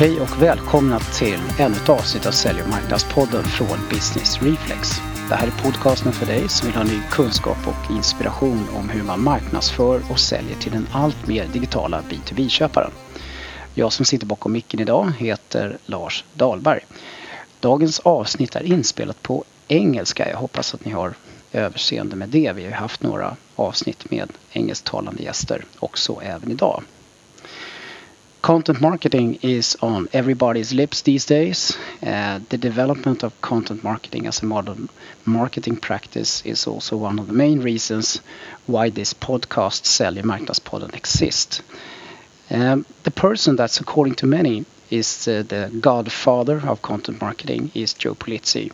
Hej och välkomna till ännu ett avsnitt av Sälj och marknadspodden från Business Reflex. Det här är podcasten för dig som vill ha ny kunskap och inspiration om hur man marknadsför och säljer till den allt mer digitala B2B-köparen. Jag som sitter bakom micken idag heter Lars Dahlberg. Dagens avsnitt är inspelat på engelska. Jag hoppas att ni har överseende med det. Vi har haft några avsnitt med engelsktalande gäster också även idag. Content marketing is on everybody's lips these days. Uh, the development of content marketing as a modern marketing practice is also one of the main reasons why this podcast, Sälj Marknadspodden, exists. Um, the person that's, according to many, is uh, the godfather of content marketing is Joe Pulizzi.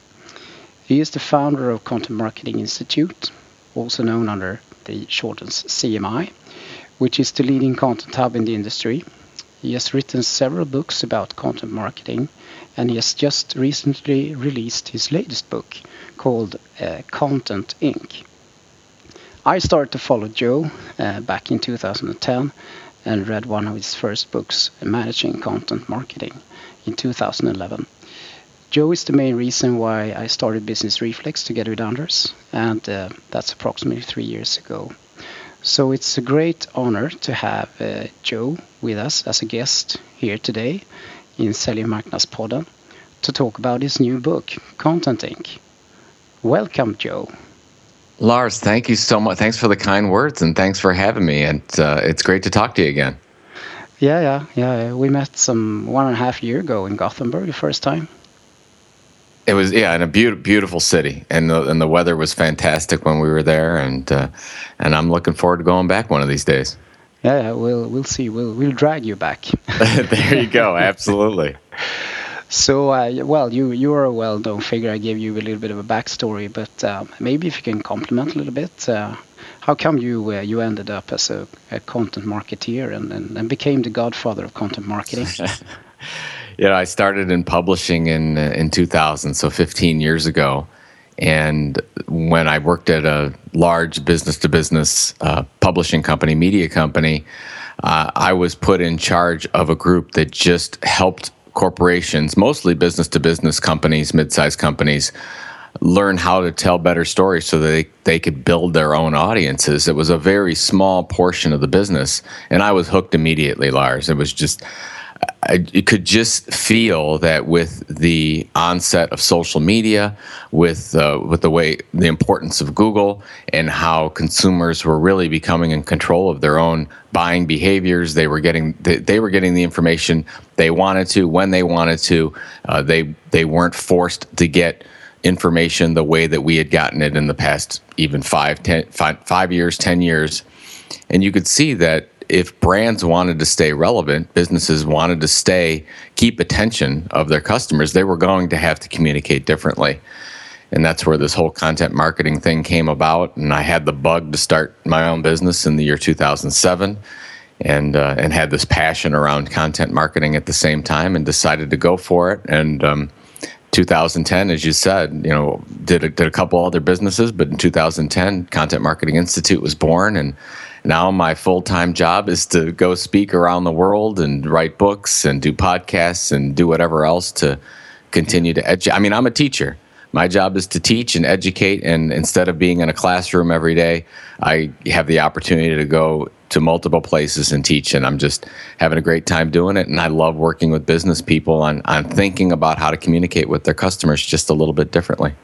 He is the founder of Content Marketing Institute, also known under the shortens CMI, which is the leading content hub in the industry. He has written several books about content marketing, and he has just recently released his latest book called uh, Content Inc. I started to follow Joe uh, back in 2010 and read one of his first books, Managing Content Marketing, in 2011. Joe is the main reason why I started Business Reflex together with Anders, and uh, that's approximately three years ago. So it's a great honor to have uh, Joe with us as a guest here today in Sälj to talk about his new book, Content Inc. Welcome, Joe. Lars, thank you so much. Thanks for the kind words and thanks for having me. And uh, it's great to talk to you again. Yeah, yeah, yeah. We met some one and a half year ago in Gothenburg the first time. It was yeah, in a beautiful, beautiful city, and the and the weather was fantastic when we were there, and uh, and I'm looking forward to going back one of these days. Yeah, we'll we'll see. We'll we'll drag you back. there you go. Absolutely. So, uh, well, you you are a well-known figure. I gave you a little bit of a backstory, but um, maybe if you can compliment a little bit, uh, how come you uh, you ended up as a, a content marketeer and, and, and became the godfather of content marketing? know, I started in publishing in uh, in 2000, so 15 years ago. And when I worked at a large business to business publishing company, media company, uh, I was put in charge of a group that just helped corporations, mostly business to business companies, mid sized companies, learn how to tell better stories so that they, they could build their own audiences. It was a very small portion of the business. And I was hooked immediately, Lars. It was just, I, you could just feel that with the onset of social media, with uh, with the way the importance of Google and how consumers were really becoming in control of their own buying behaviors, they were getting they, they were getting the information they wanted to when they wanted to. Uh, they they weren't forced to get information the way that we had gotten it in the past, even five, ten, five, five years, ten years, and you could see that if brands wanted to stay relevant, businesses wanted to stay, keep attention of their customers, they were going to have to communicate differently. And that's where this whole content marketing thing came about. And I had the bug to start my own business in the year 2007 and, uh, and had this passion around content marketing at the same time and decided to go for it. And, um, 2010, as you said, you know, did a, did a couple other businesses, but in 2010, Content Marketing Institute was born, and now my full time job is to go speak around the world and write books and do podcasts and do whatever else to continue to educate. I mean, I'm a teacher. My job is to teach and educate, and instead of being in a classroom every day, I have the opportunity to go to multiple places and teach, and I'm just having a great time doing it. And I love working with business people on on thinking about how to communicate with their customers just a little bit differently.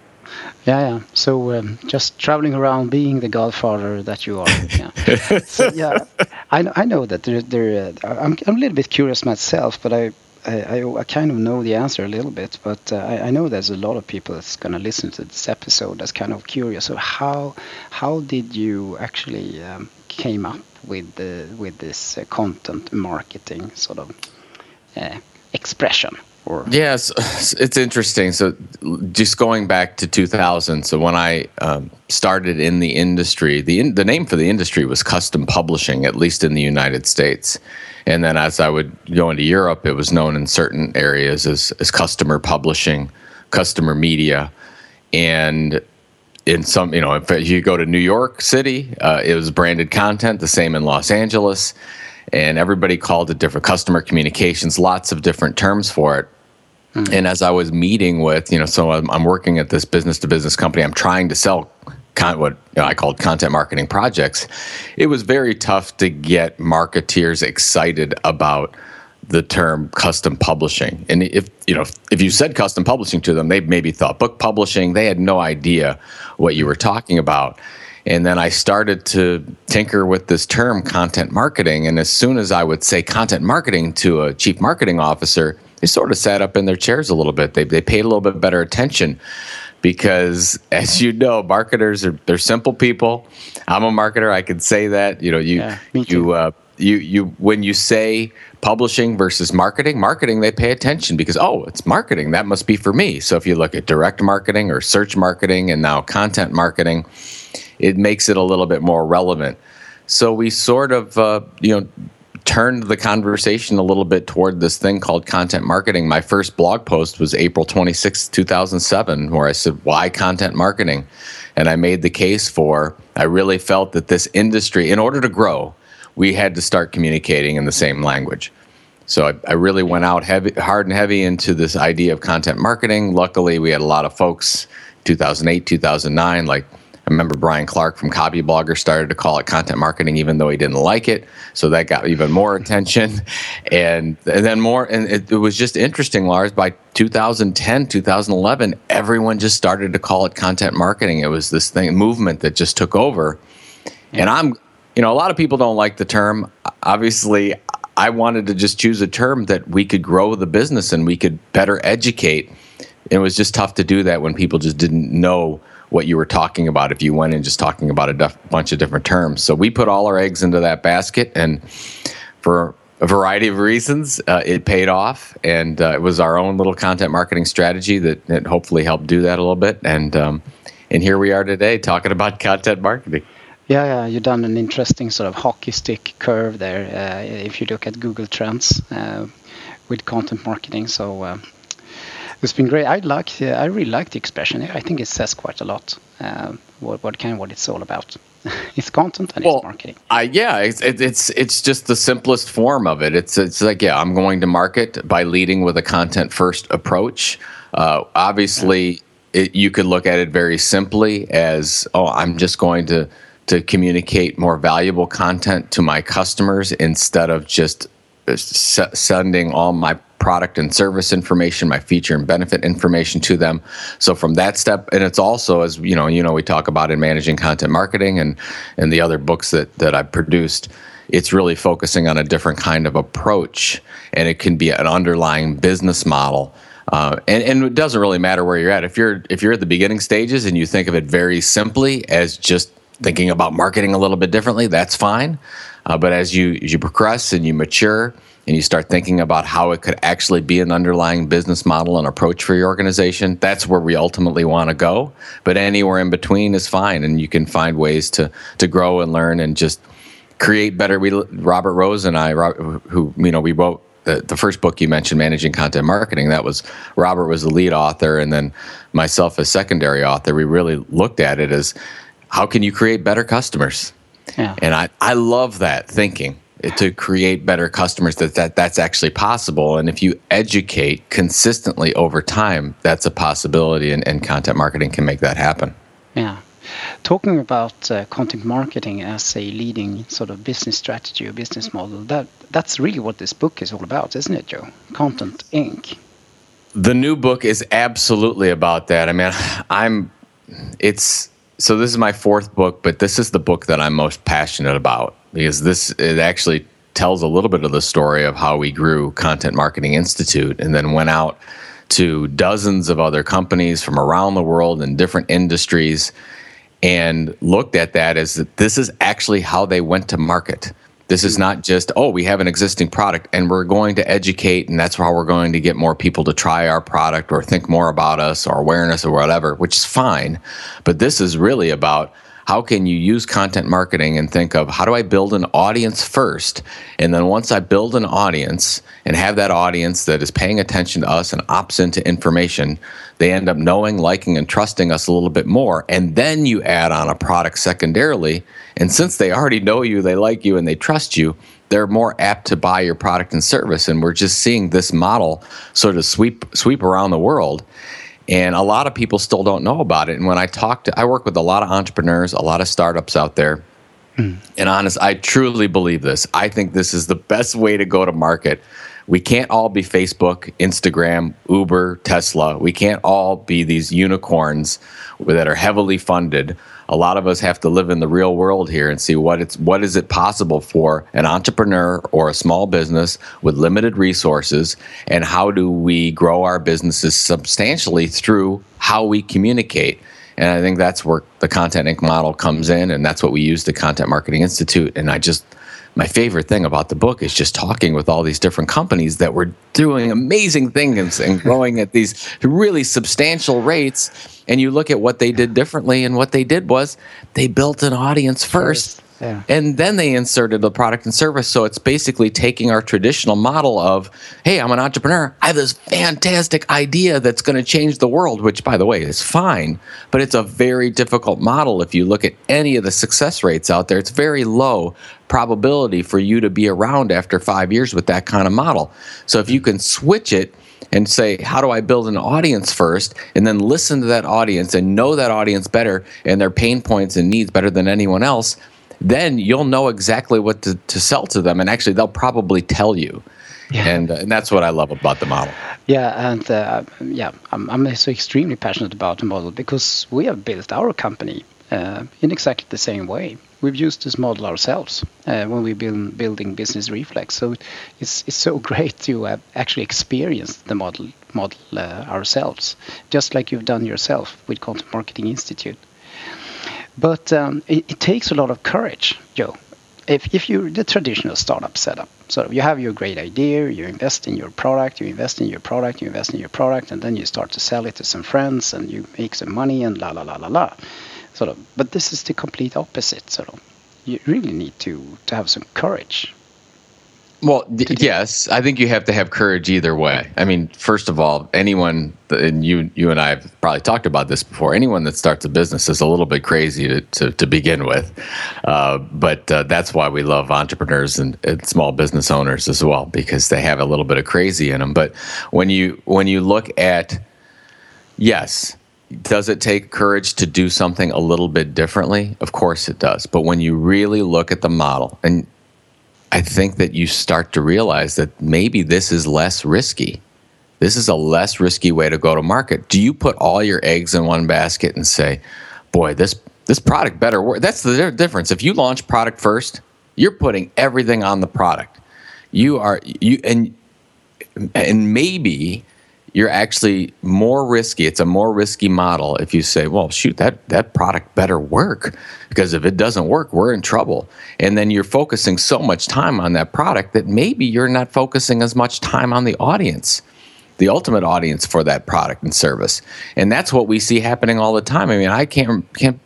Yeah, yeah. So um, just traveling around, being the godfather that you are. Yeah. so, yeah, I, I know that there, there. Uh, I'm, I'm a little bit curious myself, but I, I, I kind of know the answer a little bit. But uh, I, I know there's a lot of people that's going to listen to this episode that's kind of curious. So how how did you actually um, came up with the with this uh, content marketing sort of uh, expression? Or yes, it's interesting. So, just going back to 2000, so when I um, started in the industry, the in, the name for the industry was custom publishing, at least in the United States. And then as I would go into Europe, it was known in certain areas as as customer publishing, customer media, and in some, you know, if you go to New York City, uh, it was branded content. The same in Los Angeles and everybody called it different customer communications, lots of different terms for it. Mm. And as I was meeting with, you know, so I'm, I'm working at this business to business company, I'm trying to sell con- what you know, I called content marketing projects. It was very tough to get marketeers excited about the term custom publishing. And if you know, if you said custom publishing to them, they maybe thought book publishing. They had no idea what you were talking about. And then I started to tinker with this term content marketing. And as soon as I would say content marketing to a chief marketing officer, they sort of sat up in their chairs a little bit. They, they paid a little bit better attention because as you know, marketers are they're simple people. I'm a marketer. I can say that. You know, you yeah, you uh, you you when you say publishing versus marketing, marketing they pay attention because oh, it's marketing. That must be for me. So if you look at direct marketing or search marketing and now content marketing, it makes it a little bit more relevant. So we sort of uh, you know turned the conversation a little bit toward this thing called content marketing. My first blog post was April 26, 2007, where I said, Why content marketing? And I made the case for, I really felt that this industry, in order to grow, we had to start communicating in the same language. So I, I really went out heavy, hard and heavy into this idea of content marketing. Luckily, we had a lot of folks 2008, 2009, like I remember Brian Clark from Copyblogger started to call it content marketing, even though he didn't like it. So that got even more attention, and and then more. And it, it was just interesting, Lars. By 2010, 2011, everyone just started to call it content marketing. It was this thing movement that just took over. And I'm, you know, a lot of people don't like the term. Obviously, I wanted to just choose a term that we could grow the business and we could better educate. It was just tough to do that when people just didn't know what you were talking about if you went in just talking about a def- bunch of different terms. So we put all our eggs into that basket, and for a variety of reasons, uh, it paid off, and uh, it was our own little content marketing strategy that, that hopefully helped do that a little bit. And um, and here we are today talking about content marketing. Yeah, yeah, you've done an interesting sort of hockey stick curve there. Uh, if you look at Google Trends uh, with content marketing, so uh, it's been great. I like, uh, I really like the expression. I think it says quite a lot. Uh, what, what kind of what it's all about. it's content and well, it's marketing. I yeah, it's it's it's just the simplest form of it. It's it's like yeah, I'm going to market by leading with a content first approach. Uh, obviously, yeah. it, you could look at it very simply as oh, I'm just going to to communicate more valuable content to my customers instead of just uh, sending all my product and service information, my feature and benefit information to them. So from that step, and it's also as you know, you know, we talk about in managing content marketing and and the other books that that I produced. It's really focusing on a different kind of approach, and it can be an underlying business model. Uh, and, and it doesn't really matter where you're at. If you're if you're at the beginning stages and you think of it very simply as just thinking about marketing a little bit differently, that's fine. Uh, but as you as you progress and you mature, and you start thinking about how it could actually be an underlying business model and approach for your organization, that's where we ultimately want to go. But anywhere in between is fine, and you can find ways to to grow and learn and just create better. We Robert Rose and I, who you know, we wrote the, the first book you mentioned, managing content marketing. That was Robert was the lead author, and then myself as secondary author. We really looked at it as how can you create better customers. Yeah. And I, I love that thinking to create better customers that, that that's actually possible. And if you educate consistently over time that's a possibility and, and content marketing can make that happen. Yeah. Talking about uh, content marketing as a leading sort of business strategy or business model that that's really what this book is all about isn't it joe? Content inc. The new book is absolutely about that. I mean i'm it's so this is my fourth book but this is the book that i'm most passionate about because this it actually tells a little bit of the story of how we grew Content Marketing Institute and then went out to dozens of other companies from around the world in different industries and looked at that as that this is actually how they went to market. This is not just, oh, we have an existing product and we're going to educate, and that's how we're going to get more people to try our product or think more about us or awareness or whatever, which is fine. But this is really about how can you use content marketing and think of how do I build an audience first? And then once I build an audience and have that audience that is paying attention to us and opts into information, they end up knowing, liking, and trusting us a little bit more. And then you add on a product secondarily. And since they already know you, they like you, and they trust you, they're more apt to buy your product and service. And we're just seeing this model sort of sweep sweep around the world. And a lot of people still don't know about it. And when I talk to, I work with a lot of entrepreneurs, a lot of startups out there. Mm. And honest, I truly believe this. I think this is the best way to go to market. We can't all be Facebook, Instagram, Uber, Tesla. We can't all be these unicorns that are heavily funded a lot of us have to live in the real world here and see what it's what is it possible for an entrepreneur or a small business with limited resources? And how do we grow our businesses substantially through how we communicate? And i think that's where the content inc. model comes in and that's what we use the content marketing institute. And i just my favorite thing about the book is just talking with all these different companies that were doing amazing things and growing at these really substantial rates. And you look at what they did differently, and what they did was they built an audience first yeah. And then they inserted the product and service. So it's basically taking our traditional model of, hey, I'm an entrepreneur. I have this fantastic idea that's going to change the world, which, by the way, is fine. But it's a very difficult model. If you look at any of the success rates out there, it's very low probability for you to be around after five years with that kind of model. So if you can switch it, and say, how do I build an audience first? And then listen to that audience and know that audience better and their pain points and needs better than anyone else then you'll know exactly what to, to sell to them. And actually, they'll probably tell you. Yeah. And, uh, and that's what I love about the model. Yeah, and uh, yeah, I'm, I'm so extremely passionate about the model because we have built our company uh, in exactly the same way. We've used this model ourselves uh, when we've been building Business Reflex. So it's it's so great to uh, actually experience the model model uh, ourselves, just like you've done yourself with Content Marketing Institute. But um, it, it, takes a lot of courage, Joe. If, if you're the traditional startup setup, so you have your great idea, you invest in your product, you invest in your product, you invest in your product, and then you start to sell it to some friends and you make some money and la la la la la. Sort of. But this is the complete opposite. Sort of. You really need to, to have some courage well, yes, I think you have to have courage either way. I mean, first of all, anyone, and you, you and I have probably talked about this before. Anyone that starts a business is a little bit crazy to, to, to begin with, uh, but uh, that's why we love entrepreneurs and, and, small business owners as well because they have a little bit of crazy in them. But when you when you look at, yes, does it take courage to do something a little bit differently? Of course it does. But when you really look at the model, and I think that you start to realize that maybe this is less risky. This is a less risky way to go to market. Do you put all your eggs in one basket and say, "Boy, this this product better work"? That's the difference. If you launch product first, you're putting everything on the product. You are you and and maybe you're actually more risky. It's a more risky model if you say, well, shoot, that, that product better work because if it doesn't work, we're in trouble. And then you're focusing so much time on that product that maybe you're not focusing as much time on the audience, the ultimate audience for that product and service. And that's what we see happening all the time. I mean, I can't, can't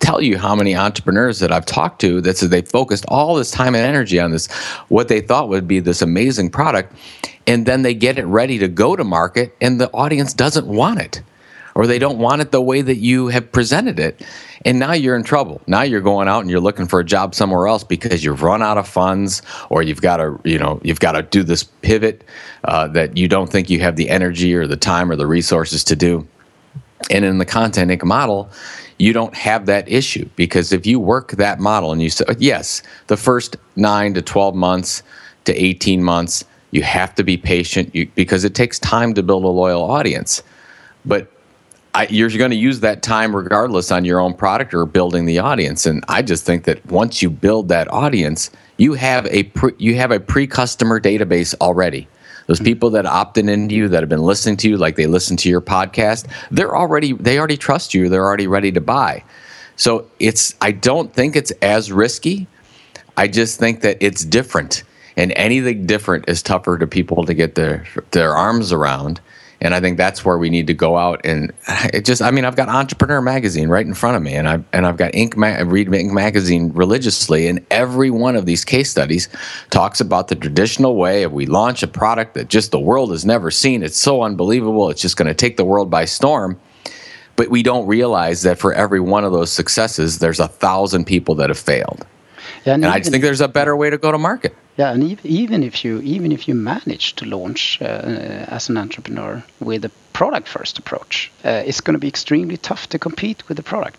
tell you how many entrepreneurs that I've talked to that said they focused all this time and energy on this, what they thought would be this amazing product, and then they get it ready to go to market, and the audience doesn't want it, or they don't want it the way that you have presented it. And now you're in trouble. Now you're going out and you're looking for a job somewhere else because you've run out of funds, or you've got to, you know, you've got to do this pivot uh, that you don't think you have the energy or the time or the resources to do. And in the Content Inc. model, you don't have that issue because if you work that model and you say, yes, the first nine to 12 months to 18 months, you have to be patient you, because it takes time to build a loyal audience. But I, you're going to use that time regardless on your own product or building the audience. And I just think that once you build that audience, you have a pre, you have a pre-customer database already. Those people that opted into you, that have been listening to you, like they listen to your podcast, they're already they already trust you. They're already ready to buy. So it's I don't think it's as risky. I just think that it's different, and anything different is tougher to people to get their their arms around. And I think that's where we need to go out and it just I mean I've got Entrepreneur magazine right in front of me and I and I've got Inc Ma- I read Inc magazine religiously and every one of these case studies talks about the traditional way of we launch a product that just the world has never seen. It's so unbelievable. It's just going to take the world by storm. But we don't realize that for every one of those successes there's a thousand people that have failed. Yeah, and, and I just think there's a better way to go to market Yeah, and even, even if you even if you manage to launch uh, as an entrepreneur with a product first approach, uh, it's going to be extremely tough to compete with the product.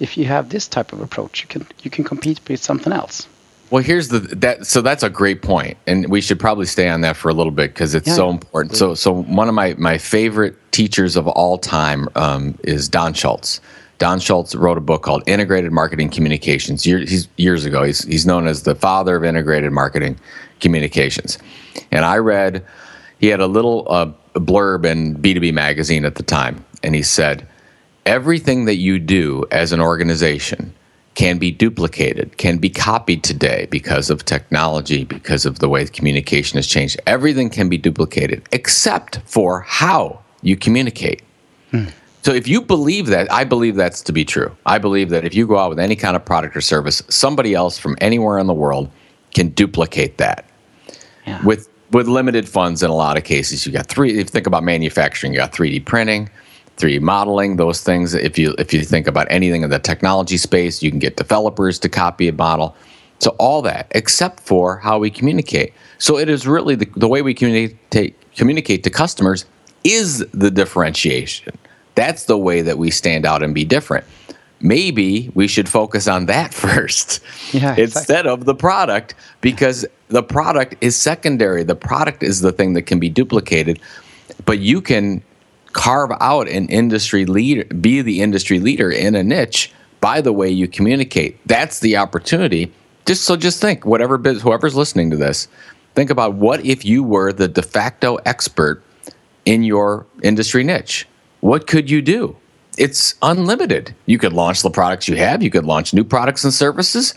If you have this type of approach, you can you can compete with something else. Well, here's the that so that's a great point, and we should probably stay on that for a little bit because it's yeah, so important. So, so one of my my favorite teachers of all time um, is Don Schultz. Don Schultz wrote a book called Integrated Marketing Communications. Years, years ago, he's he's known as the father of integrated marketing communications. And I read, he had a little uh, blurb in B2B magazine at the time, and he said, everything that you do as an organization can be duplicated, can be copied today because of technology, because of the way communication has changed. Everything can be duplicated except for how you communicate. Hmm. So if you believe that, I believe that's to be true. I believe that if you go out with any kind of product or service, somebody else from anywhere in the world can duplicate that. Yeah. With with limited funds in a lot of cases. You got three if you think about manufacturing, you got 3D printing, 3D modeling, those things. If you if you think about anything in the technology space, you can get developers to copy a model. So all that, except for how we communicate. So it is really the, the way we communicate communicate to customers is the differentiation. That's the way that we stand out and be different. Maybe we should focus on that first yeah, instead of the product because the product is secondary. The product is the thing that can be duplicated, but you can carve out an industry leader, be the industry leader in a niche by the way you communicate. That's the opportunity. Just so just think, whatever whoever's listening to this, think about what if you were the de facto expert in your industry niche? What could you do? It's unlimited. You could launch the products you have, you could launch new products and services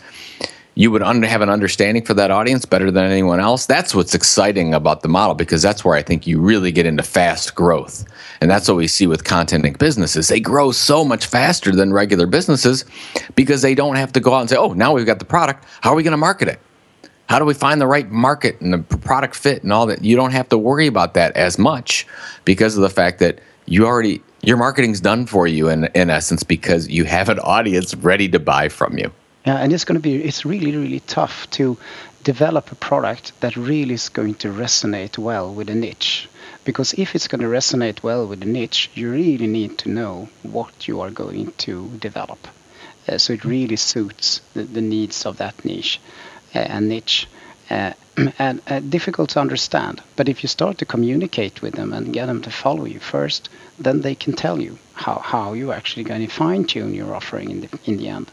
you would un- have an understanding for that audience better than anyone else. That's what's exciting about the model because that's where I think you really get into fast growth. And that's what we see with content businesses. They grow so much faster than regular businesses because they don't have to go out and say, oh, now we've got the product. How are we going to market it? How do we find the right market and the product fit and all that? You don't have to worry about that as much because of the fact that you already, your marketing's done for you in, in essence because you have an audience ready to buy from you. Yeah, and it's going to be it's really really tough to develop a product that really is going to resonate well with a niche. Because if it's going to resonate well with a niche, you really need to know what you are going to develop. Uh, so it really suits the, the needs of that niche uh, and niche. Uh, and uh, difficult to understand. But if you start to communicate with them and get them to follow you first, then they can tell you how, how you're actually going to fine tune your offering in the, in the end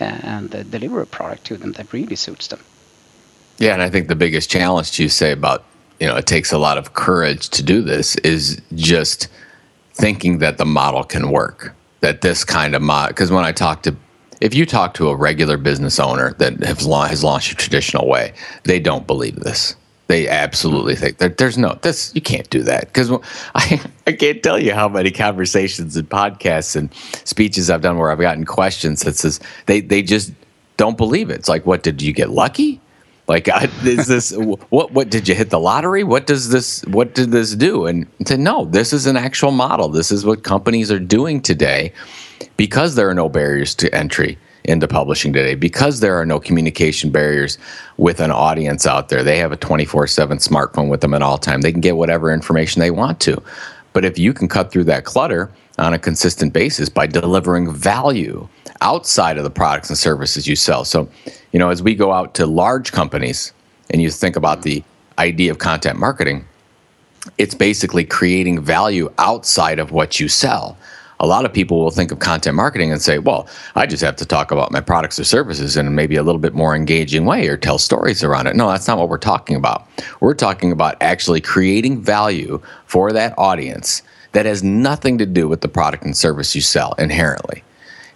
and uh, deliver a product to them that really suits them. Yeah, and I think the biggest challenge you say about you know it takes a lot of courage to do this is just thinking that the model can work. That this kind of model, because when I talk to if you talk to a regular business owner that has, has launched a traditional way, they don't believe this. They absolutely think that there's no this you can't do that because I I can't tell you how many conversations and podcasts and speeches I've done where I've gotten questions that says they they just don't believe it. It's like, what did you get lucky? Like, is this what? What did you hit the lottery? What does this? What did this do? And to no, this is an actual model. This is what companies are doing today, because there are no barriers to entry into publishing today because there are no communication barriers with an audience out there. They have a 24 7 smartphone with them at all time. They can get whatever information they want to. But if you can cut through that clutter on a consistent basis by delivering value outside of the products and services you sell. So, you know, as we go out to large companies and you think about mm-hmm. the idea of content marketing, it's basically creating value outside of what you sell a lot of people will think of content marketing and say, well, I just have to talk about my products or services in maybe a little bit more engaging way or tell stories around it. No, that's not what we're talking about. We're talking about actually creating value for that audience that has nothing to do with the product and service you sell inherently.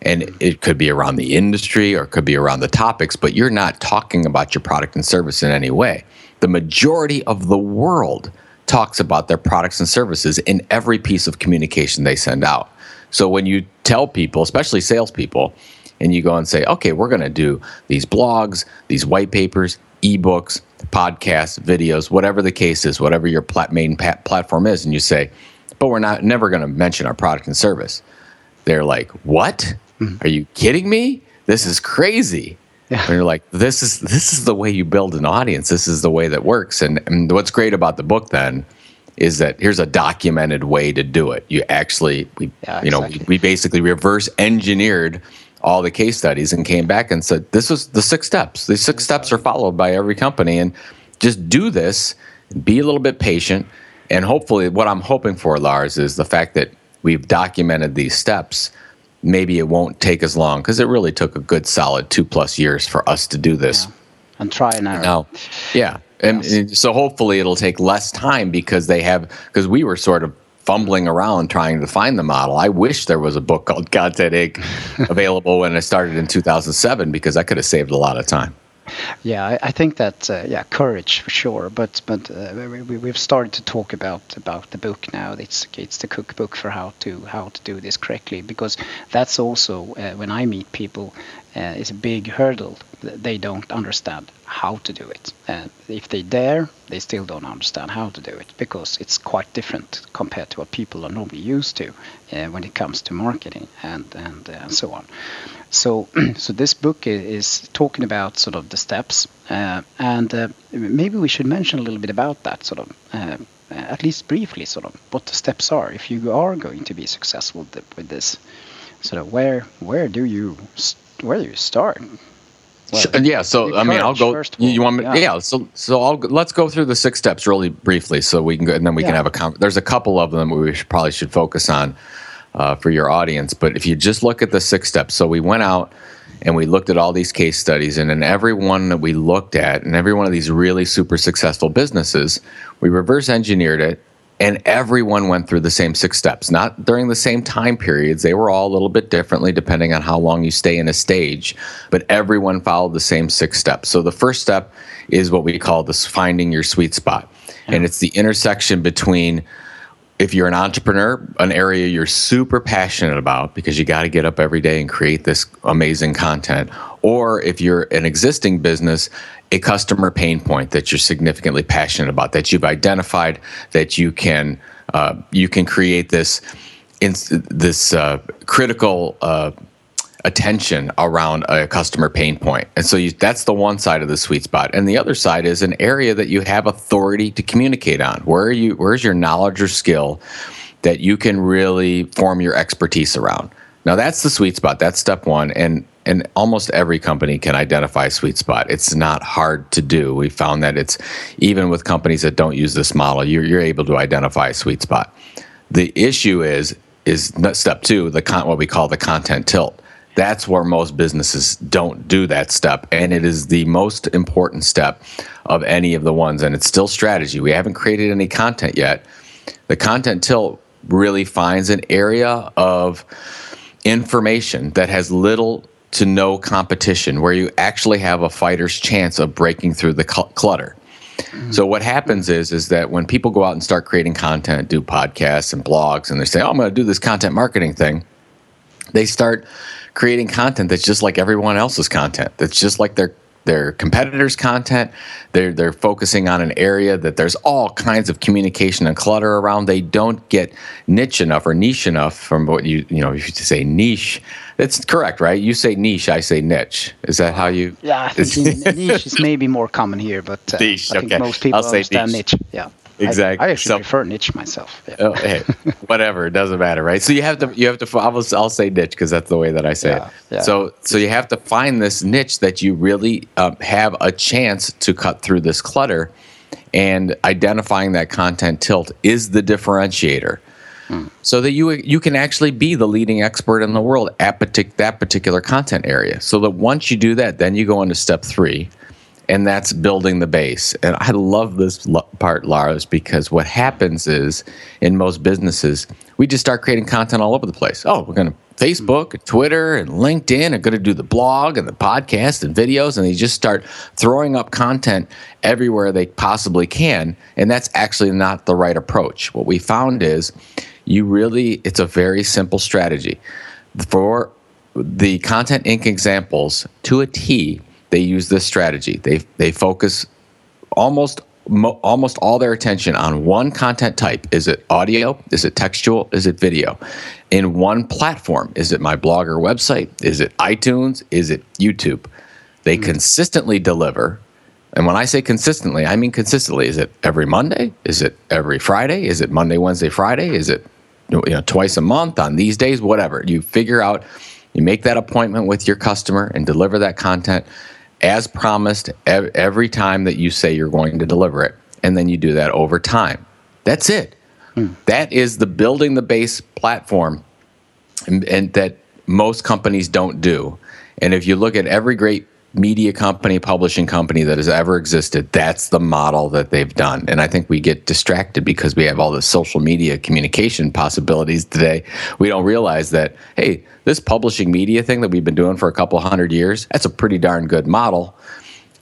And it could be around the industry or it could be around the topics, but you're not talking about your product and service in any way. The majority of the world talks about their products and services in every piece of communication they send out. So when you tell people, especially salespeople, and you go and say, okay, we're going to do these blogs, these white papers, ebooks, podcasts, videos, whatever the case is, whatever your plat- main pa- platform is, and you say, but we're not never going to mention our product and service. They're like, what? Mm-hmm. Are you kidding me? This is crazy. Yeah. And you're like, this is this is the way you build an audience. This is the way that works. And, and what's great about the book then is that here's a documented way to do it. You actually, we, yeah, you know, we, we basically reverse engineered all the case studies and came back and said, this is the six steps. These six steps are followed by every company, and just do this. Be a little bit patient, and hopefully, what I'm hoping for, Lars, is the fact that we've documented these steps. Maybe it won't take as long because it really took a good solid two plus years for us to do this. Yeah. And try and error. Now, yeah, and, yes. and so hopefully it'll take less time because they have because we were sort of fumbling around trying to find the model. I wish there was a book called Content Inc. available when I started in 2007 because I could have saved a lot of time. Yeah, I, think that uh, yeah, courage for sure. But but uh, we, we've started to talk about about the book now. It's it's the cookbook for how to how to do this correctly because that's also uh, when I meet people uh, is a big hurdle. They don't understand how to do it. And if they dare, they still don't understand how to do it because it's quite different compared to what people are normally used to uh, when it comes to marketing and and, uh, and so on. So so this book is talking about sort of the steps, uh, and uh, maybe we should mention a little bit about that sort of. Uh, at least briefly, sort of what the steps are if you are going to be successful with this. Sort of where where do you where do you start? Well, yeah, so I mean, I'll go. You, you, want me? Yeah. yeah. so so I'll let's go through the six steps really briefly, so we can go, and then we yeah. can have a. Com- There's a couple of them we should, probably should focus on uh, for your audience, but if you just look at the six steps, so we went out and we looked at all these case studies, and in every one that we looked at, and every one of these really super successful businesses, we reverse engineered it and everyone went through the same six steps. Not during the same time periods. They were all a little bit differently depending on how long you stay in a stage but everyone followed the same six steps. So the first step is what we call this finding your sweet spot. And it's the intersection between if you're an entrepreneur, an area you're super passionate about because you got to get up every day and create this amazing content, or if you're an existing business, a customer pain point that you're significantly passionate about that you've identified that you can uh, you can create this in, this uh, critical uh, attention around a customer pain point. And so you, that's the one side of the sweet spot. And the other side is an area that you have authority to communicate on. Where are you where's your knowledge or skill that you can really form your expertise around? Now that's the sweet spot. That's step 1 and and almost every company can identify a sweet spot. It's not hard to do. We found that it's even with companies that don't use this model, you're, you're able to identify a sweet spot. The issue is is step two, the con- what we call the content tilt. That's where most businesses don't do that step, and it is the most important step of any of the ones. And it's still strategy. We haven't created any content yet. The content tilt really finds an area of information that has little to no competition where you actually have a fighter's chance of breaking through the cl- clutter. Mm-hmm. So what happens is is that when people go out and start creating content, do podcasts and blogs, and they say, "Oh, I'm going to do this content marketing thing," they start creating content that's just like everyone else's content. That's just like their their competitors' content. They're they're focusing on an area that there's all kinds of communication and clutter around. They don't get niche enough or niche enough from what you you know if you say niche. That's correct, right? You say niche, I say niche. Is that how you? Yeah, I think niche is maybe more common here, but uh, niche, I think okay. most people I'll understand niche. niche. Yeah. Exactly. I, I actually so, prefer niche myself. Yeah. Oh, hey, whatever, it doesn't matter, right? So you have to you have to I'll, I'll say niche because that's the way that I say yeah, it. Yeah. So so you have to find this niche that you really um, have a chance to cut through this clutter, and identifying that content tilt is the differentiator. Hmm. So that you you can actually be the leading expert in the world at partic- that particular content area. So that once you do that, then you go into step three, and that's building the base. And I love this part, Lars, because what happens is in most businesses, we just start creating content all over the place. Oh, we're going to Facebook, and Twitter, and LinkedIn are going to do the blog and the podcast and videos, and they just start throwing up content everywhere they possibly can. And that's actually not the right approach. What we found is you really, it's a very simple strategy. For the Content Inc. examples to a T, they use this strategy. They they focus almost mo- almost all their attention on one content type. Is it audio? Is it textual? Is it video? In one platform. Is it my blog or website? Is it iTunes? Is it YouTube? They hmm. consistently deliver. And when I say consistently, I mean consistently. Is it every Monday? Is it every Friday? Is it Monday, Wednesday, Friday? Is it you know twice a month on these days? Whatever. You figure out, you make that appointment with your customer and deliver that content as promised every time that you say you're going to deliver it, and then you do that over time. That's it. Hmm. That is the building the base platform, and, and that most companies don't do. And if you look at every great media company, publishing company that has ever existed, that's the model that they've done. And I think we get distracted because we have all the social media communication possibilities today. We don't realize that, hey, this publishing media thing that we've been doing for a couple hundred years, that's a pretty darn good model.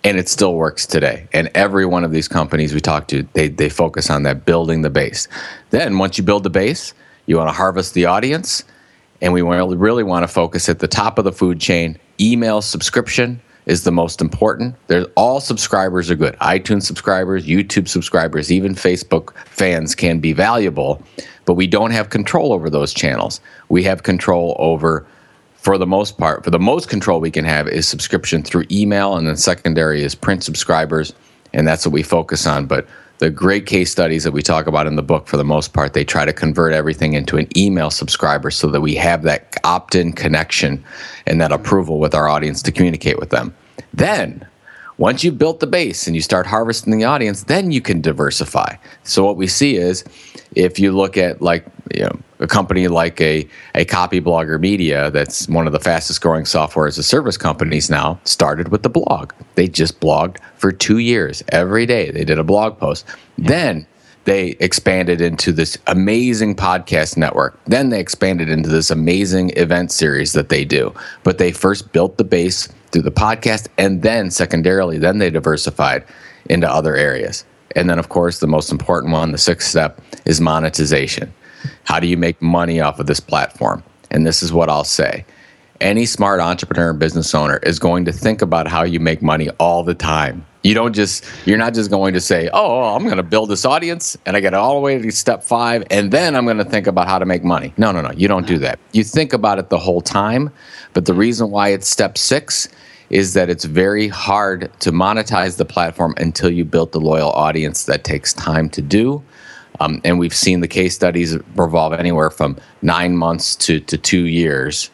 And it still works today. And every one of these companies we talk to, they, they focus on that building the base. Then once you build the base, you want to harvest the audience. And we really want to focus at the top of the food chain. Email subscription is the most important. All subscribers are good. iTunes subscribers, YouTube subscribers, even Facebook fans can be valuable, but we don't have control over those channels. We have control over for the most part, for the most control we can have is subscription through email and then secondary is print subscribers and that's what we focus on, but the great case studies that we talk about in the book, for the most part, they try to convert everything into an email subscriber so that we have that opt in connection and that approval with our audience to communicate with them. Then, once you've built the base and you start harvesting the audience, then you can diversify. So, what we see is if you look at like you know, a company like a, a Copyblogger Media, that's one of the fastest growing software as a service companies now, started with the blog. They just blogged for two years. Every day they did a blog post. Then they expanded into this amazing podcast network. Then they expanded into this amazing event series that they do. But they first built the base through the podcast, and then secondarily, then they diversified into other areas. And then, of course, the most important one, the sixth step, is monetization. How do you make money off of this platform? And this is what I'll say any smart entrepreneur and business owner is going to think about how you make money all the time. You don't just, you're not just going to say, oh, oh I'm going to build this audience and I get all the way to step five and then I'm going to think about how to make money. No, no, no, you don't do that. You think about it the whole time. But the reason why it's step six is that it's very hard to monetize the platform until you built the loyal audience that takes time to do. Um, and we've seen the case studies revolve anywhere from nine months to, to two years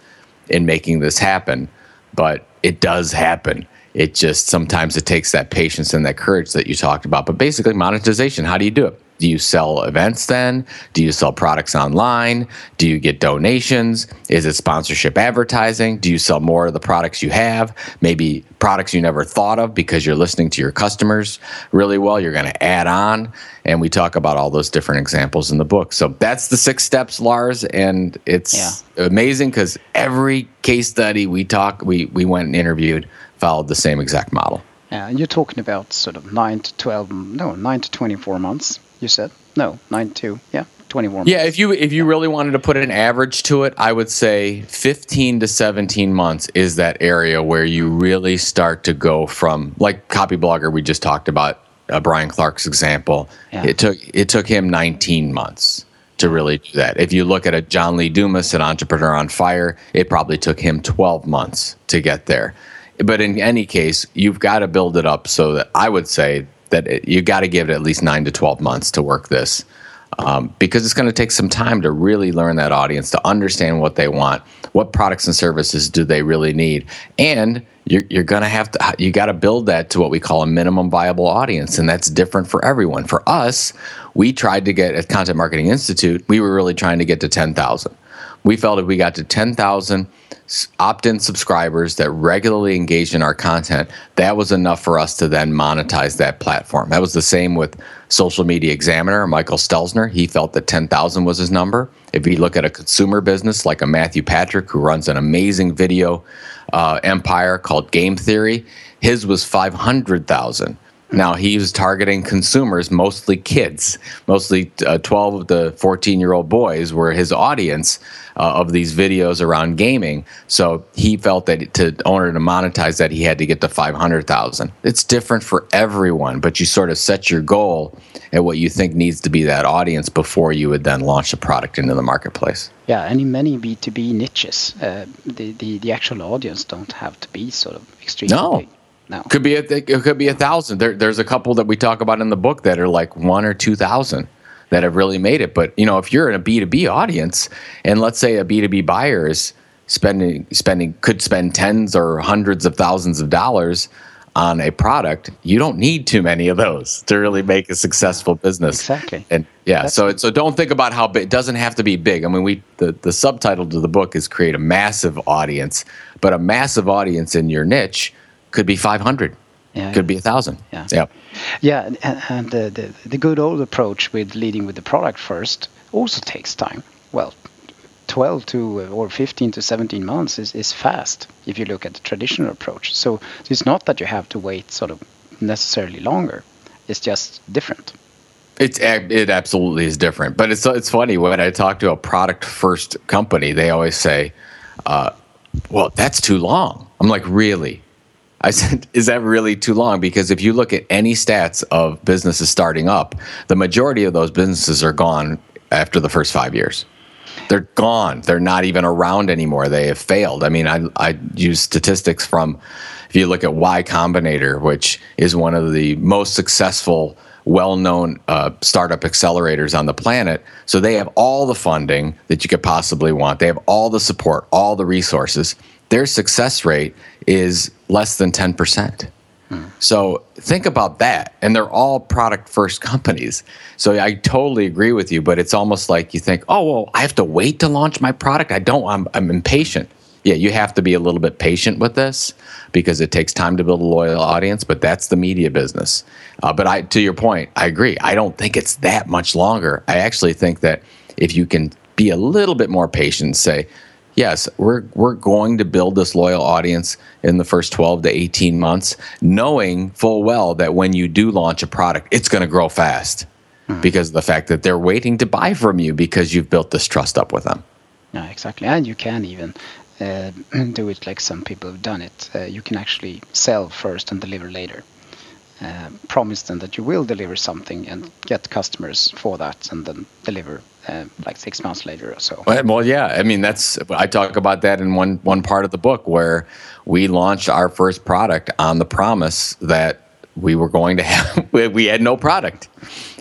in making this happen. But it does happen. It just sometimes it takes that patience and that courage that you talked about. But basically, monetization, how do you do it? Do you sell events then? Do you sell products online? Do you get donations? Is it sponsorship advertising? Do you sell more of the products you have? Maybe products you never thought of because you're listening to your customers really well. You're going to add on. And we talk about all those different examples in the book. So that's the six steps, Lars. And it's yeah. amazing because every case study we talk, we, we went and interviewed followed the same exact model. Yeah, and you're talking about sort of nine to twelve, no, nine to twenty-four months you said? No nine two. Yeah 21 months. yeah if you if you really wanted to put an average to it i would say 15 to 17 months is that area where you really start to go from like copyblogger we just talked about uh, brian clark's example. Yeah. it took it took him 19 months to really do that. If you look at a john lee dumas an entrepreneur on fire it probably took him 12 months to get there. But in any case you've got to build it up so that i would say that it, you got to give it at least nine to 12 months to work this um, because it's going to take some time to really learn that audience, to understand what they want, what products and services do they really need, and you're, you're going to have to you got to build that to what we call a minimum viable audience, and that's different for everyone. For us, we tried to get at Content Marketing Institute, we were really trying to get to 10,000. We felt if we got to 10,000 opt in subscribers that regularly engaged in our content, that was enough for us to then monetize that platform. That was the same with Social Media Examiner, Michael Stelzner. He felt that 10,000 was his number. If you look at a consumer business like a Matthew Patrick, who runs an amazing video uh, empire called Game Theory, his was 500,000. Now he was targeting consumers, mostly kids, mostly uh, 12 to 14 year old boys were his audience uh, of these videos around gaming. So he felt that to order to monetize that, he had to get to 500,000. It's different for everyone, but you sort of set your goal at what you think needs to be that audience before you would then launch a product into the marketplace. Yeah, and in many B2B niches, uh, the, the, the actual audience don't have to be sort of extremely no. big No. Could be a, it could be a thousand. There, there's a couple that we talk about in the book that are like one or two thousand that have really made it. But you know, if you're in a B2B audience, and let's say a B2B buyer is spending spending could spend tens or hundreds of thousands of dollars on a product, you don't need too many of those to really make a successful business. Exactly. And yeah, That's so so don't think about how big. It doesn't have to be big. I mean, we the the subtitle to the book is create a massive audience, but a massive audience in your niche could be 500. Yeah, could be a thousand. Yeah. Yeah. Yeah, and, and the, the the good old approach with leading with the product first also takes time. Well, 12 to or 15 to 17 months is, is fast if you look at the traditional approach. So it's not that you have to wait sort of necessarily longer. It's just different. It's it absolutely is different, but it's it's funny when I talk to a product first company, they always say, uh, "Well, that's too long." I'm like, "Really?" I said, "Is that really too long?" Because if you look at any stats of businesses starting up, the majority of those businesses are gone after the first five years they're gone. They're not even around anymore. They have failed. I mean, I, I use statistics from, if you look at Y Combinator, which is one of the most successful, well known uh, startup accelerators on the planet. So they have all the funding that you could possibly want, they have all the support, all the resources. Their success rate is less than 10%. So think about that. And they're all product first companies. So I totally agree with you, but it's almost like you think, oh, well, I have to wait to launch my product. I don't, I'm, I'm impatient. Yeah, you have to be a little bit patient with this because it takes time to build a loyal audience, but that's the media business. Uh, but I, to your point, I agree. I don't think it's that much longer. I actually think that if you can be a little bit more patient, say, yes, we're we're going to build this loyal audience in the first 12 to 18 months, knowing full well that when you do launch a product, it's going to grow fast mm-hmm. because of the fact that they're waiting to buy from you because you've built this trust up with them. Yeah, exactly. And you can even uh, do it like some people have done it. Uh, you can actually sell first and deliver later. Uh, promise them that you will deliver something and get customers for that and then deliver uh, like six months later or so. Well, yeah, I mean that's I talk about that in one one part of the book where we launched our first product on the promise that we were going to have we had no product.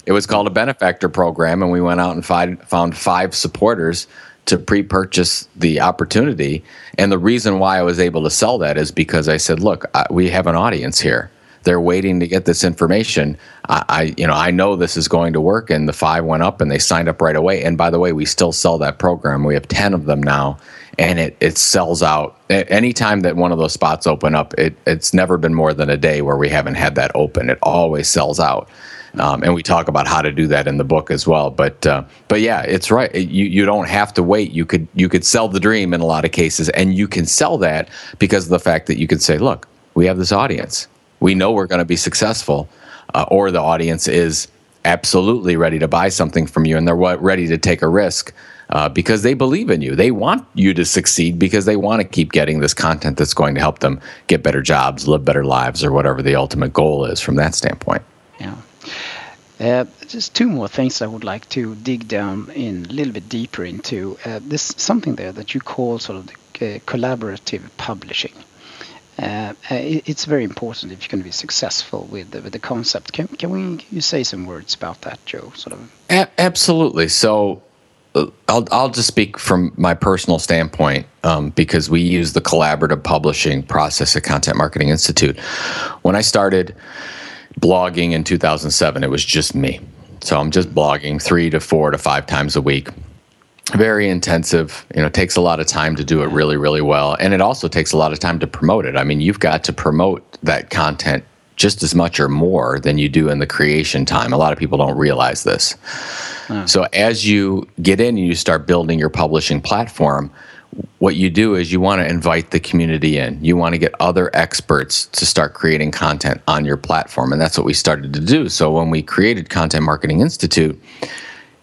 It was called a benefactor program, and we went out and find, found five supporters to pre-purchase the opportunity. And the reason why I was able to sell that is because I said, "Look, we have an audience here." They're waiting to get this information. I, I, you know, I know this is going to work, and the five went up, and they signed up right away. And by the way, we still sell that program. We have ten of them now, and it it sells out. Anytime that one of those spots open up, it it's never been more than a day where we haven't had that open. It always sells out. Um, and we talk about how to do that in the book as well. But uh, but yeah, it's right. You you don't have to wait. You could you could sell the dream in a lot of cases, and you can sell that because of the fact that you could say, look, we have this audience we know we're going to be successful, uh, or the audience is absolutely ready to buy something from you and they're ready to take a risk uh, because they believe in you. They want you to succeed because they want to keep getting this content that's going to help them get better jobs, live better lives, or whatever the ultimate goal is from that standpoint. Yeah. Uh, just two more things I would like to dig down in a little bit deeper into. Uh, this something there that you call sort of the, uh, collaborative publishing. Uh, uh it's very important if you're going to be successful with the, with the concept. Can, can we can you say some words about that, Joe? Sort of. A- absolutely. So. Uh, I'll, I'll just speak from my personal standpoint um, because we use the collaborative publishing process at Content Marketing Institute. When I started blogging in 2007, it was just me. So I'm just blogging three to four to five times a week very intensive you know it takes a lot of time to do it really really well and it also takes a lot of time to promote it i mean you've got to promote that content just as much or more than you do in the creation time a lot of people don't realize this so as you get in and you start building your publishing platform what you do is you want to invite the community in. You want to get other experts to start creating content on your platform. And that's what we started to do. So when we created Content Marketing Institute,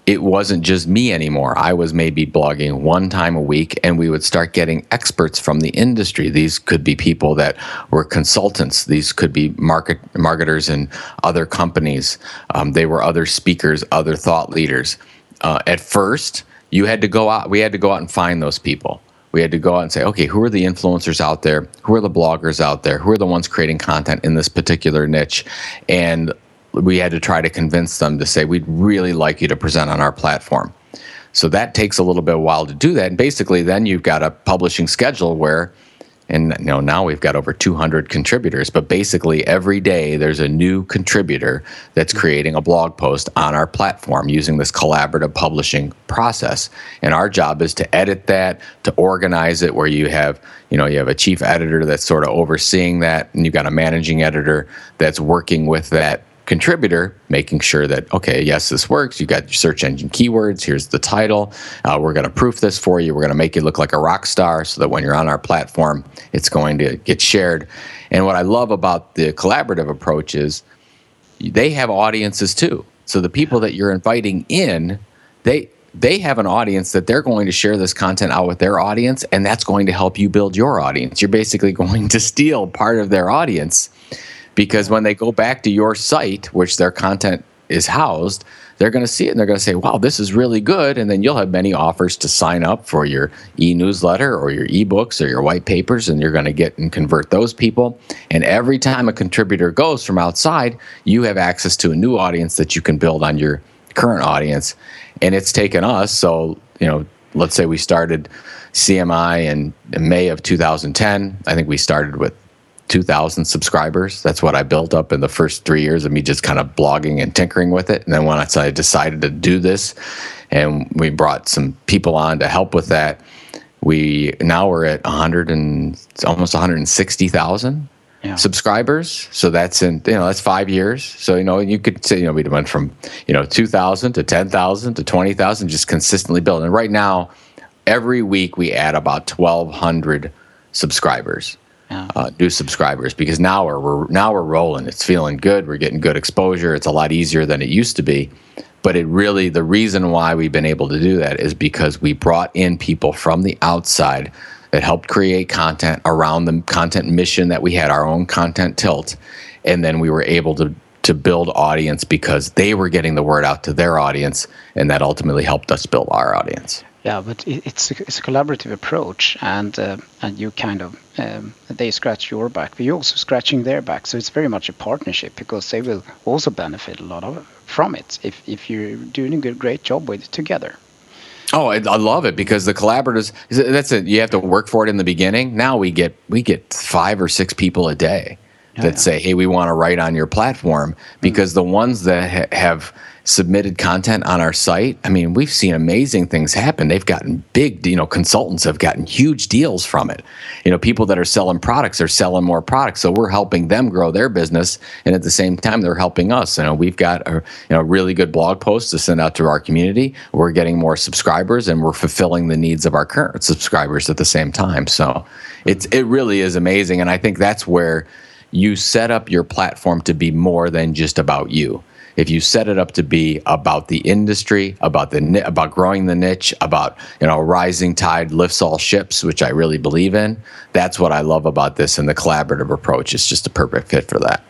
it wasn't just me anymore. I was maybe blogging one time a week, and we would start getting experts from the industry. These could be people that were consultants. These could be market marketers in other companies. Um, they were other speakers, other thought leaders. Uh, at first, you had to go out. We had to go out and find those people. we had to go out and say, okay, who are the influencers out there? Who are the bloggers out there? Who are the ones creating content in this particular niche? And we had to try to convince them to say, we'd really like you to present on our platform. So that takes a little bit of while to do that. And basically, then you've got a publishing schedule where and you know now we've got over 200 contributors but basically every day there's a new contributor that's mm-hmm. creating a blog post on our platform using this collaborative publishing process and our job is to edit that to organize it where you have you know you have a chief editor that's sort of overseeing that and you've got a managing editor that's working with that contributor, making sure that, okay, yes, this works. You got your search engine keywords. Here's the title. Uh, we're going to proof this for you. We're going to make you look like a rock star so that when you're on our platform, it's going to get shared. And what I love about the collaborative approach is they have audiences too. So the people that you're inviting in, they, they have an audience that they're going to share this content out with their audience, and that's going to help you build your audience. You're basically going to steal part of their audience because when they go back to your site, which their content is housed, they're going to see it and they're going to say, wow, this is really good. And then you'll have many offers to sign up for your e newsletter or your ebooks or your white papers, and you're going to get and convert those people. And every time a contributor goes from outside, you have access to a new audience that you can build on your current audience. And it's taken us, so, you know, let's say we started CMI in, in May of 2010. I think we started with 2,000 subscribers. That's what I built up in the first three years of me just kind of blogging and tinkering with it. And then once I decided to do this, and we brought some people on to help with that, we now we're at 100 and almost 160,000 yeah. subscribers. So that's in you know that's five years. So you know you could say you know we went from you know 2,000 to 10,000 to 20,000, just consistently building. And right now, every week we add about 1,200 subscribers yeah. uh, new subscribers because now we're, we're now we're rolling. It's feeling good. We're getting good exposure. It's a lot easier than it used to be. But it really the reason why we've been able to do that is because we brought in people from the outside that helped create content around the content mission that we had our own content tilt, and then we were able to to build audience because they were getting the word out to their audience, and that ultimately helped us build our audience. Yeah, but it's a, it's a collaborative approach, and uh, and you kind of um, they scratch your back, but you're also scratching their back. So it's very much a partnership because they will also benefit a lot of from it if if you're doing a good, great job with it together. Oh, I, I, love it because the collaborators. That's it. You have to work for it in the beginning. Now we get we get five or six people a day that yeah. say, "Hey, we want to write on your platform," mm-hmm. because mm-hmm. the ones that ha- have submitted content on our site, I mean, we've seen amazing things happen. They've gotten big, you know, consultants have gotten huge deals from it. You know, people that are selling products are selling more products. So we're helping them grow their business. And at the same time, they're helping us. You know, we've got a you know, really good blog post to send out to our community. We're getting more subscribers and we're fulfilling the needs of our current subscribers at the same time. So it's, it really is amazing. And I think that's where you set up your platform to be more than just about you if you set it up to be about the industry, about the about growing the niche, about you know rising tide lifts all ships, which I really believe in. That's what I love about this, and the collaborative approach is just a perfect fit for that.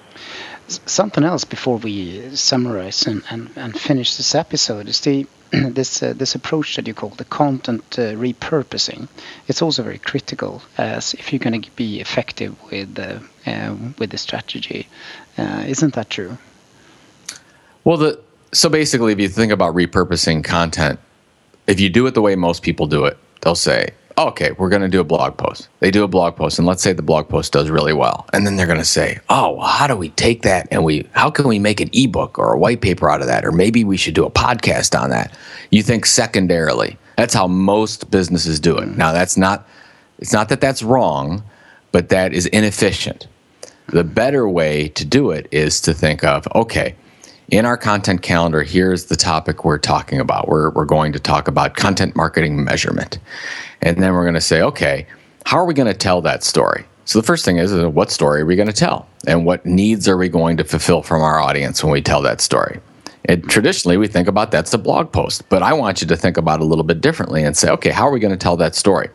Something else before we summarize and, and, and finish this episode is the this uh, this approach that you call the content uh, repurposing. It's also very critical as if you're going to be effective with uh, with the strategy. Uh, isn't that true? Well, the so basically, if you think about repurposing content, if you do it the way most people do it, they'll say, "Okay, we're going to do a blog post." They do a blog post, and let's say the blog post does really well, and then they're going to say, "Oh, well, how do we take that and we how can we make an ebook or a white paper out of that, or maybe we should do a podcast on that?" You think secondarily. That's how most businesses do it. Now, that's not it's not that that's wrong, but that is inefficient. The better way to do it is to think of, okay, in our content calendar, here's the topic we're talking about. We're, we're going to talk about content marketing measurement. And then we're going to say, okay, how are we going to tell that story? So the first thing is, is what story are we going to tell? And what needs are we going to fulfill from our audience when we tell that story? And traditionally, we think about that's a blog post, but I want you to think about it a little bit differently and say, okay, how are we going to tell that story?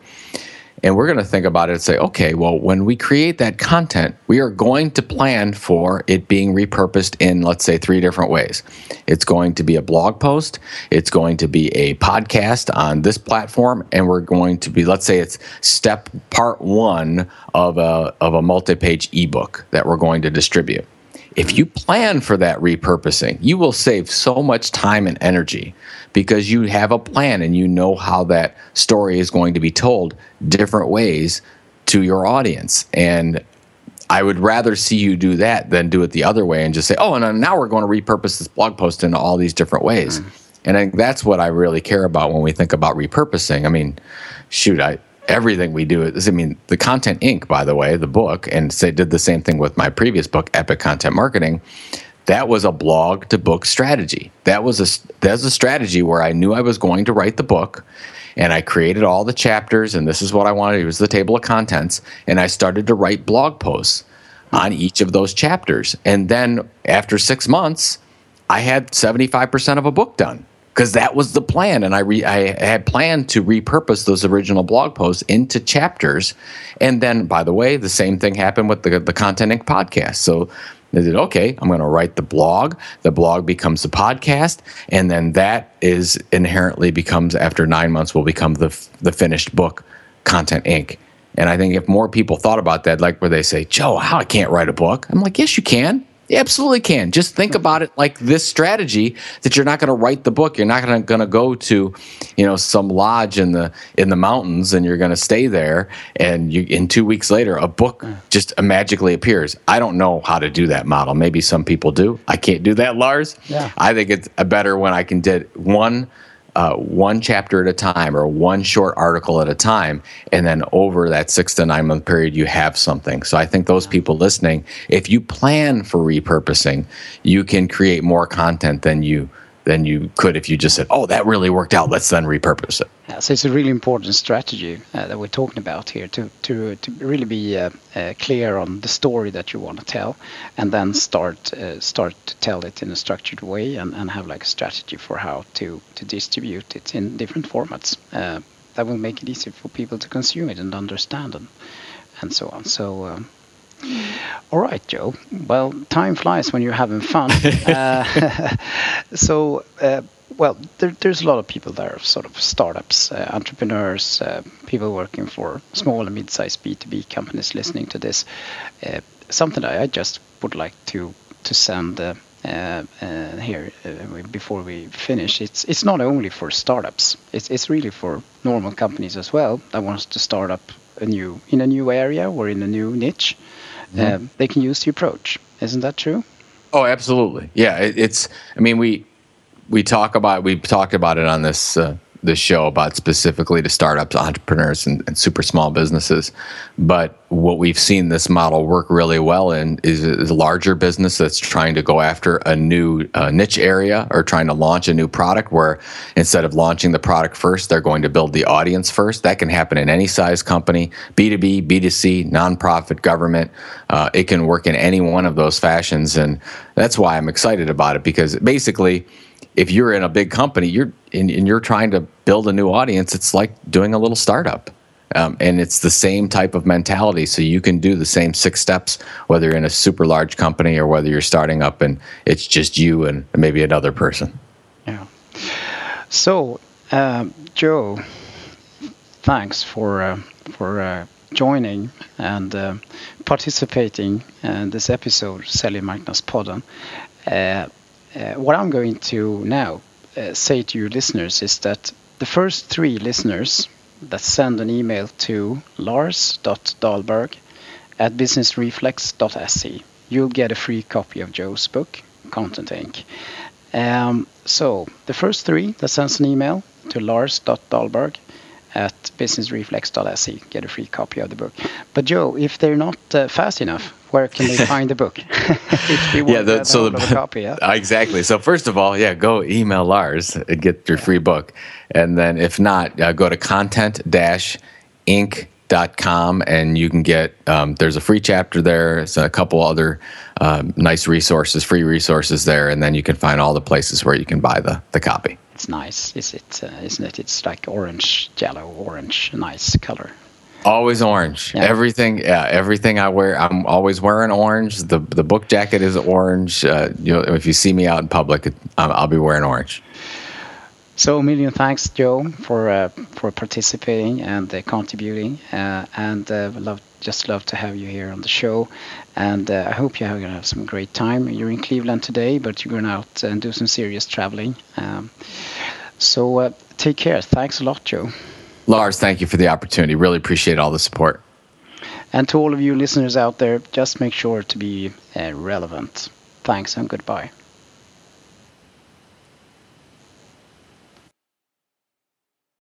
And we're going to think about it and say, okay, well, when we create that content, we are going to plan for it being repurposed in, let's say, three different ways. It's going to be a blog post, it's going to be a podcast on this platform, and we're going to be, let's say, it's step part one of a, of a multi page ebook that we're going to distribute. If you plan for that repurposing, you will save so much time and energy because you have a plan and you know how that story is going to be told different ways to your audience. And I would rather see you do that than do it the other way and just say, oh, and now we're going to repurpose this blog post in all these different ways. Mm. And I, think that's what I really care about when we think about repurposing. I mean, shoot, I everything we do is i mean the content inc by the way the book and say did the same thing with my previous book epic content marketing that was a blog to book strategy. That was a that's a strategy where i knew i was going to write the book and i created all the chapters and this is what i wanted it was the table of contents and i started to write blog posts on each of those chapters. And then after six months i had 75% of a book done because that was the plan and I, re- I had planned to repurpose those original blog posts into chapters and then by the way the same thing happened with the, the content inc. podcast. So they did okay i'm going to write the blog. The blog becomes the podcast and then that is inherently becomes after nine months will become the, the finished book content inc. And i think if more people thought about that like where they say joe how i can't write a book? I'm like yes you can you absolutely can. Just think mm-hmm. about it like this strategy that you're not going to write the book. You're not going to go to, you know, some lodge in the in the mountains and you're going to stay there and you in 2 weeks later a book mm. just magically appears. I don't know how to do that model. Maybe some people do. I can't do that, Lars. Yeah. I think it's a better when I can did one uh, one chapter at a time or one short article at a time. And then over that six to nine month period, you have something. So I think those people listening, if you plan for repurposing, you can create more content than you than you could if you just said, "Oh, that really worked out. Let's then repurpose it." Yeah, so it's a really important strategy uh, that we're talking about here to to to really be uh, uh, clear on the story that you want to tell, and then start uh, start to tell it in a structured way, and, and have like a strategy for how to to distribute it in different formats. Uh, that will make it easier for people to consume it and understand and and so on. So. Um, all right, Joe. Well, time flies when you're having fun. uh, so, uh, well, there, there's a lot of people there, sort of startups, uh, entrepreneurs, uh, people working for small and mid-sized B2B companies listening to this. Uh, something I just would like to to send. Uh, here before we finish, it's it's not only for startups. It's it's really for normal companies as well that wants to start up a new in a new area or in a new niche mm-hmm. they can use the approach. Isn't that true? Oh, absolutely. Yeah, it, it's. I mean, we we talk about we talked about it on this uh, this show about specifically to startups, entrepreneurs, and, and, super small businesses. But what we've seen this model work really well in is, is a larger business that's trying to go after a new uh, niche area or trying to launch a new product where instead of launching the product first, they're going to build the audience first. That can happen in any size company B2B, B2C, nonprofit, government. Uh, it can work in any one of those fashions. And that's why I'm excited about it because basically, if you're in a big company, you're and, and you're trying to build a new audience. It's like doing a little startup. Um, and it's the same type of mentality. So you can do the same six steps, whether you're in a super large company or whether you're starting up and it's just you and maybe another person. Yeah. So, uh, Joe, thanks for uh, for uh, joining and uh, participating in this episode, Säljmarknadspodden. Uh, uh, what I'm going to now uh, say to your listeners is that the first three listeners that send an email to lars.dahlberg at businessreflex.se, you'll get a free copy of Joe's book, Content Inc. Um, so the first three that sends an email to lars.dahlberg at businessreflex.se get a free copy of the book. But Joe, if they're not uh, fast enough, where can they find the book? yeah, the, so the copy, yeah? exactly. So first of all, yeah, go email Lars and get your free book, and then if not, uh, go to content-inc.com and you can get um, there's a free chapter there. It's a couple other um, nice resources, free resources there, and then you can find all the places where you can buy the the copy it's nice, is it? Uh, isn't it? It's like orange, yellow, orange, nice color. Always orange. Yeah. Everything, yeah, everything I wear, I'm always wearing orange. The the book jacket is orange. Uh, you know, if you see me out in public, I'll be wearing orange. So a million thanks, Joe, for uh, for participating and uh, contributing, uh, and uh, love just love to have you here on the show. And uh, I hope you're going to have some great time. You're in Cleveland today, but you're going out and do some serious traveling. Um, so uh, take care. Thanks a lot, Joe. Lars, thank you for the opportunity. Really appreciate all the support. And to all of you listeners out there, just make sure to be relevant. Thanks and goodbye.